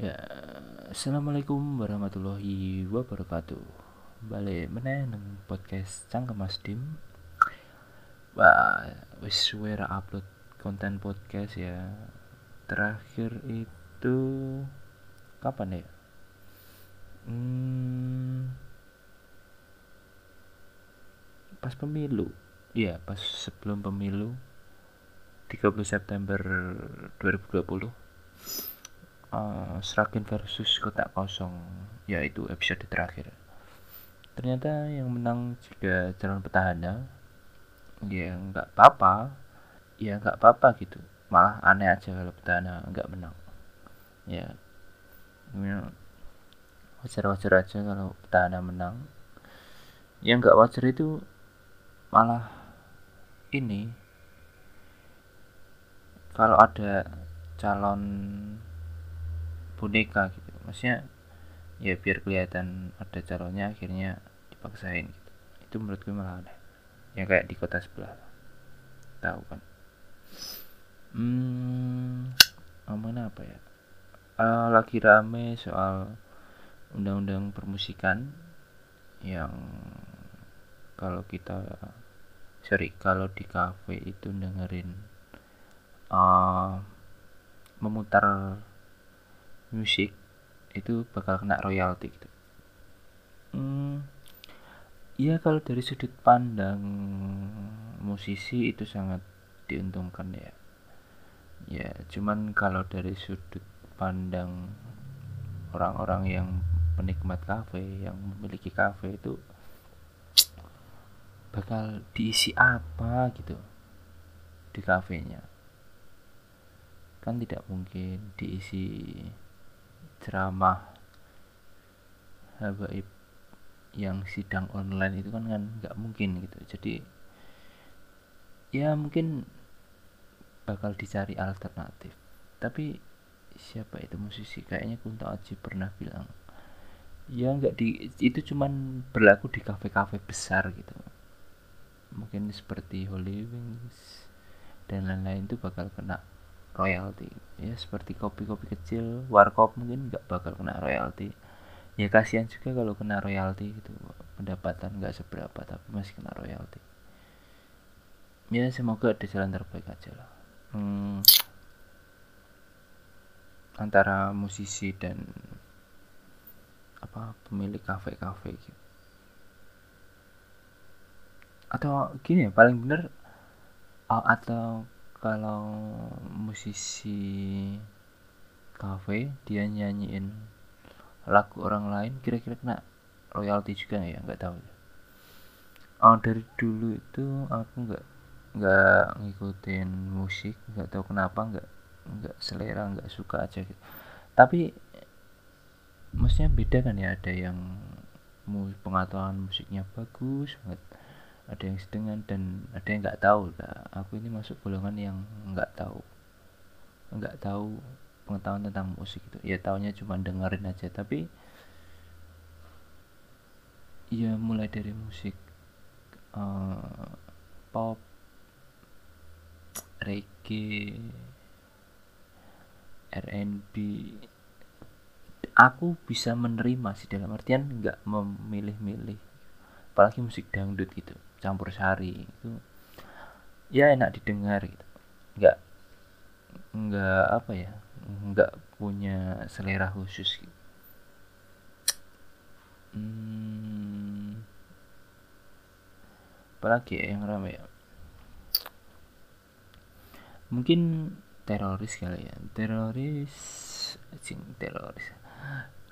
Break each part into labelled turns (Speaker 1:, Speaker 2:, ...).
Speaker 1: Ya, assalamualaikum warahmatullahi wabarakatuh. Balik meneh nang podcast Cangkem Mas Dim. Wah, wis upload konten podcast ya. Terakhir itu kapan ya? Hmm, pas pemilu. Iya, pas sebelum pemilu 30 September 2020 uh, Sragen versus Kotak Kosong yaitu episode terakhir. Ternyata yang menang juga calon petahana. Ya nggak apa-apa. Ya nggak apa-apa gitu. Malah aneh aja kalau petahana nggak menang. Ya. Wajar-wajar aja kalau petahana menang. Yang nggak wajar itu malah ini. Kalau ada calon boneka gitu. Maksudnya ya biar kelihatan ada calonnya akhirnya dipaksain gitu. Itu menurut gue malah aneh. Yang kayak di kota sebelah. Tahu kan? Hmm ngomongin apa ya? Uh, lagi rame soal undang-undang permusikan yang kalau kita sorry kalau di cafe itu dengerin uh, memutar musik itu bakal kena royalti gitu. Hmm, ya kalau dari sudut pandang musisi itu sangat diuntungkan ya. Ya, cuman kalau dari sudut pandang orang-orang yang penikmat kafe, yang memiliki kafe itu bakal diisi apa gitu di kafenya kan tidak mungkin diisi ceramah habaib yang sidang online itu kan kan nggak mungkin gitu. Jadi ya mungkin bakal dicari alternatif. Tapi siapa itu musisi? Kayaknya Kunto Aji pernah bilang ya nggak di itu cuman berlaku di kafe-kafe besar gitu. Mungkin seperti Holy Wings dan lain-lain itu bakal kena royalti ya seperti kopi-kopi kecil warkop mungkin nggak bakal kena royalti. Ya kasihan juga kalau kena royalti gitu. Pendapatan nggak seberapa tapi masih kena royalti. Ya semoga ada jalan terbaik aja lah. Hmm, antara musisi dan apa pemilik kafe-kafe gitu. Atau gini ya paling bener atau kalau musisi kafe dia nyanyiin lagu orang lain kira-kira kena royalti juga ya? Nggak tahu. Oh, dari dulu itu aku nggak nggak ngikutin musik nggak tahu kenapa nggak nggak selera nggak suka aja gitu. Tapi maksudnya beda kan ya ada yang pengetahuan musiknya bagus banget ada yang sedengan dan ada yang nggak tahu. Nah, aku ini masuk golongan yang nggak tahu. Nggak tahu pengetahuan tentang musik itu. Ya tahunya cuma dengerin aja. Tapi ya mulai dari musik uh, pop reggae R&B aku bisa menerima sih dalam artian nggak memilih-milih apalagi musik dangdut gitu campur sari itu ya enak didengar gitu. Nggak nggak apa ya nggak punya selera khusus gitu. Hmm, apalagi ya yang ramai ya? Mungkin teroris kali ya teroris cing teroris.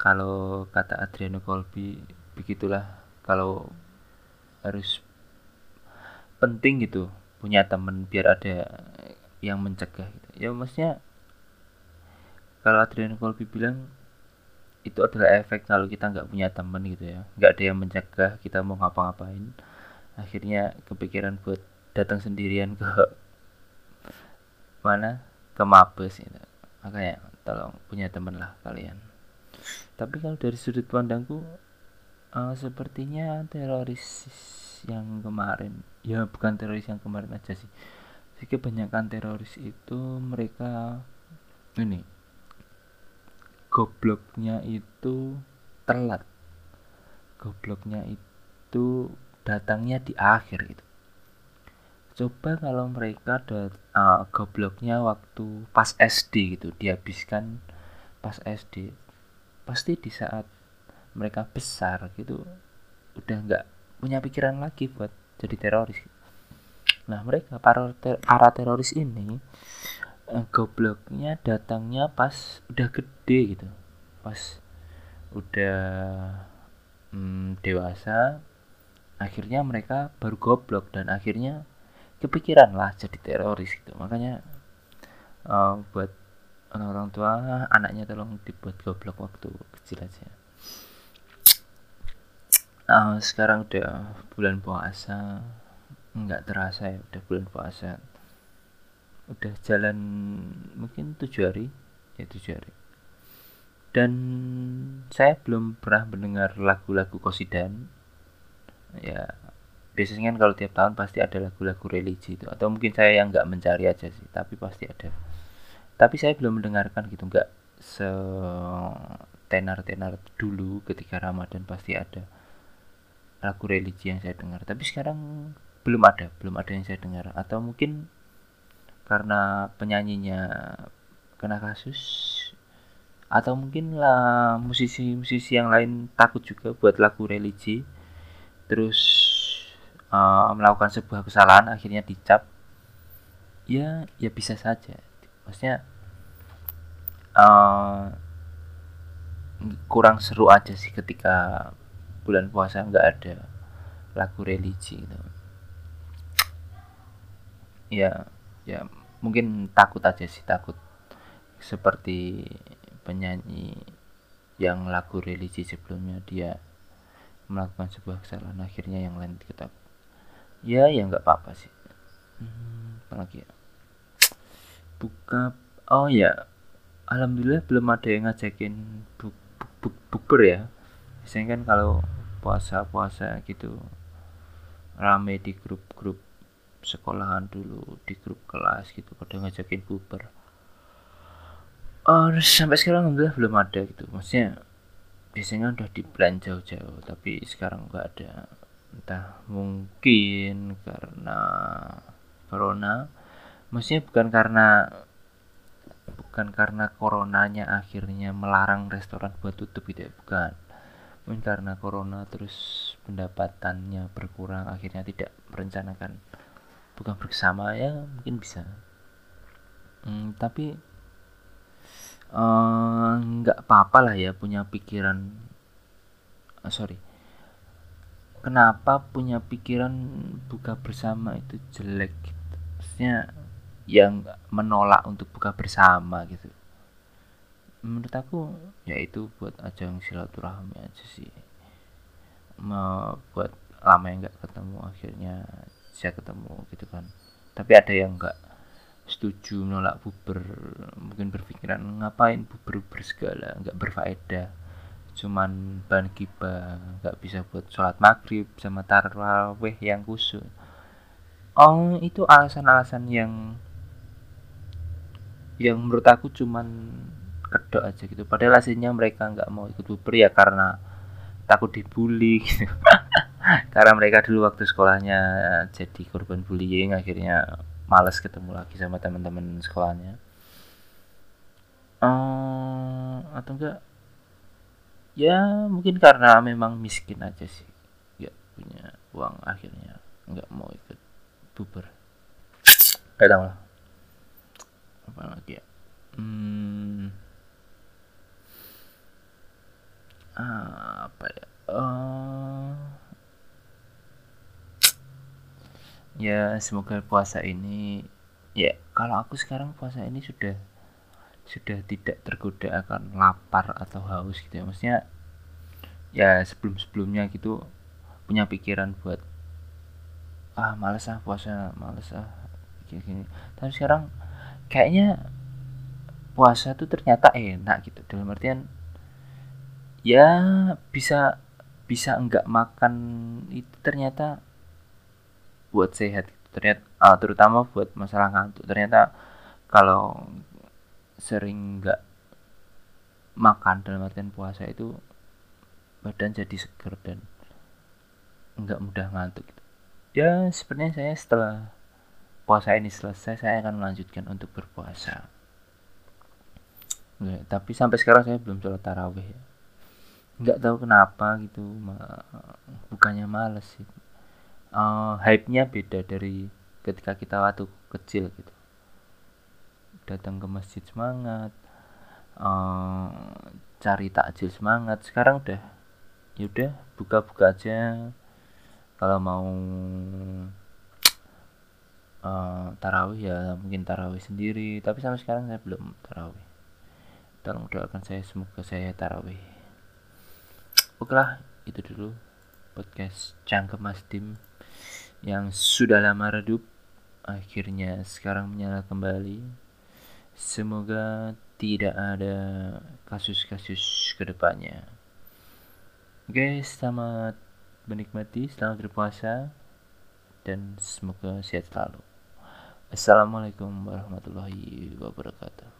Speaker 1: Kalau kata Adriano Colby begitulah. Kalau harus penting gitu punya temen biar ada yang mencegah gitu. Ya maksudnya kalau Adrian Colby bilang itu adalah efek kalau kita nggak punya temen gitu ya. Nggak ada yang mencegah kita mau ngapa-ngapain akhirnya kepikiran buat datang sendirian ke mana? Ke Mabes gitu. Makanya tolong punya temen lah kalian. Tapi kalau dari sudut pandangku uh, sepertinya teroris yang kemarin. Ya bukan teroris yang kemarin aja sih. Sih kebanyakan teroris itu mereka ini gobloknya itu telat. Gobloknya itu datangnya di akhir itu. Coba kalau mereka ada uh, gobloknya waktu pas SD gitu dihabiskan pas SD pasti di saat mereka besar gitu udah nggak punya pikiran lagi buat jadi teroris. Nah mereka para ter para teroris ini uh, gobloknya datangnya pas udah gede gitu. Pas udah hmm, dewasa akhirnya mereka baru goblok dan akhirnya kepikiran lah jadi teroris gitu. Makanya uh, buat orang-orang tua anaknya tolong dibuat goblok waktu kecil aja uh, sekarang udah bulan puasa. Nggak terasa ya udah bulan puasa. Udah jalan mungkin tujuh hari. Ya tujuh hari. Dan saya belum pernah mendengar lagu-lagu kosidan. Ya biasanya kan kalau tiap tahun pasti ada lagu-lagu religi itu. Atau mungkin saya yang nggak mencari aja sih tapi pasti ada. Tapi saya belum mendengarkan gitu nggak se tenar-tenar dulu ketika Ramadan pasti ada lagu religi yang saya dengar. Tapi sekarang belum ada belum ada yang saya dengar. Atau mungkin karena penyanyinya kena kasus atau mungkin lah musisi-musisi yang lain takut juga buat lagu religi. Terus uh, melakukan sebuah kesalahan akhirnya dicap. Ya ya bisa saja. Maksudnya uh, kurang seru aja sih ketika bulan puasa nggak ada lagu religi gitu. Ya ya mungkin takut aja sih takut seperti penyanyi yang lagu religi sebelumnya dia melakukan sebuah kesalahan akhirnya yang lain kita ya ya nggak apa-apa sih. Hmm, apalagi ya? Buka oh ya alhamdulillah belum ada yang ngajakin buk, buk, buk, bukber ya. Biasanya kan kalau puasa-puasa gitu. Rame di grup-grup sekolahan dulu di grup kelas gitu pada ngajakin bukber oh, sampai sekarang alhamdulillah belum ada gitu. Maksudnya biasanya udah di plan jauh-jauh tapi sekarang nggak ada. Entah mungkin karena corona. Maksudnya bukan karena bukan karena coronanya akhirnya melarang restoran buat tutup gitu ya bukan mungkin karena corona terus pendapatannya berkurang akhirnya tidak merencanakan bukan bersama ya mungkin bisa. Hmm, tapi eh, nggak uh, apa-apa lah ya punya pikiran uh, sorry. Kenapa punya pikiran buka bersama itu jelek? Gitu. maksudnya yang menolak untuk buka bersama gitu menurut aku ya itu buat ajang silaturahmi aja sih. Mau buat lama yang nggak ketemu akhirnya saya ketemu gitu kan. Tapi ada yang nggak setuju menolak buber mungkin berpikiran ngapain buber buber segala? Nggak berfaedah. Cuman ban kiba nggak bisa buat sholat maghrib sama taraweh yang khusus oh itu alasan-alasan yang yang menurut aku cuman kedok aja gitu. Padahal hasilnya mereka nggak mau ikut buber ya karena takut dibully gitu. karena mereka dulu waktu sekolahnya jadi korban bullying akhirnya males ketemu lagi sama teman-teman sekolahnya. Uh, atau enggak? Ya mungkin karena memang miskin aja sih. Nggak punya uang akhirnya nggak mau ikut tahu lah. Apa lagi ya? Hmm, apa ya? Uh, ya semoga puasa ini ya kalau aku sekarang puasa ini sudah sudah tidak tergoda akan lapar atau haus gitu ya. Maksudnya ya sebelum sebelumnya gitu punya pikiran buat ah males ah puasa males ah gini, gini. tapi sekarang kayaknya puasa tuh ternyata enak gitu. Dalam artian ya bisa bisa enggak makan itu ternyata buat sehat gitu. ternyata uh, terutama buat masalah ngantuk ternyata kalau sering nggak makan dalam artian puasa itu badan jadi seger dan nggak mudah ngantuk gitu. ya sebenarnya saya setelah puasa ini selesai saya akan melanjutkan untuk berpuasa Nggak, tapi sampai sekarang saya belum sholat taraweh ya nggak tahu kenapa gitu bukannya males sih. Uh, hype-nya beda dari ketika kita waktu kecil gitu. Datang ke masjid semangat uh, cari takjil semangat. Sekarang udah yaudah buka-buka aja. Kalau mau uh, tarawih ya mungkin tarawih sendiri. Tapi sampai sekarang saya belum tarawih. Tolong doakan saya semoga saya tarawih oke lah itu dulu podcast cangkem mas tim yang sudah lama redup akhirnya sekarang menyala kembali. Semoga tidak ada kasus-kasus ke depannya oke selamat menikmati selamat berpuasa dan semoga sehat selalu. Assalamualaikum warahmatullahi wabarakatuh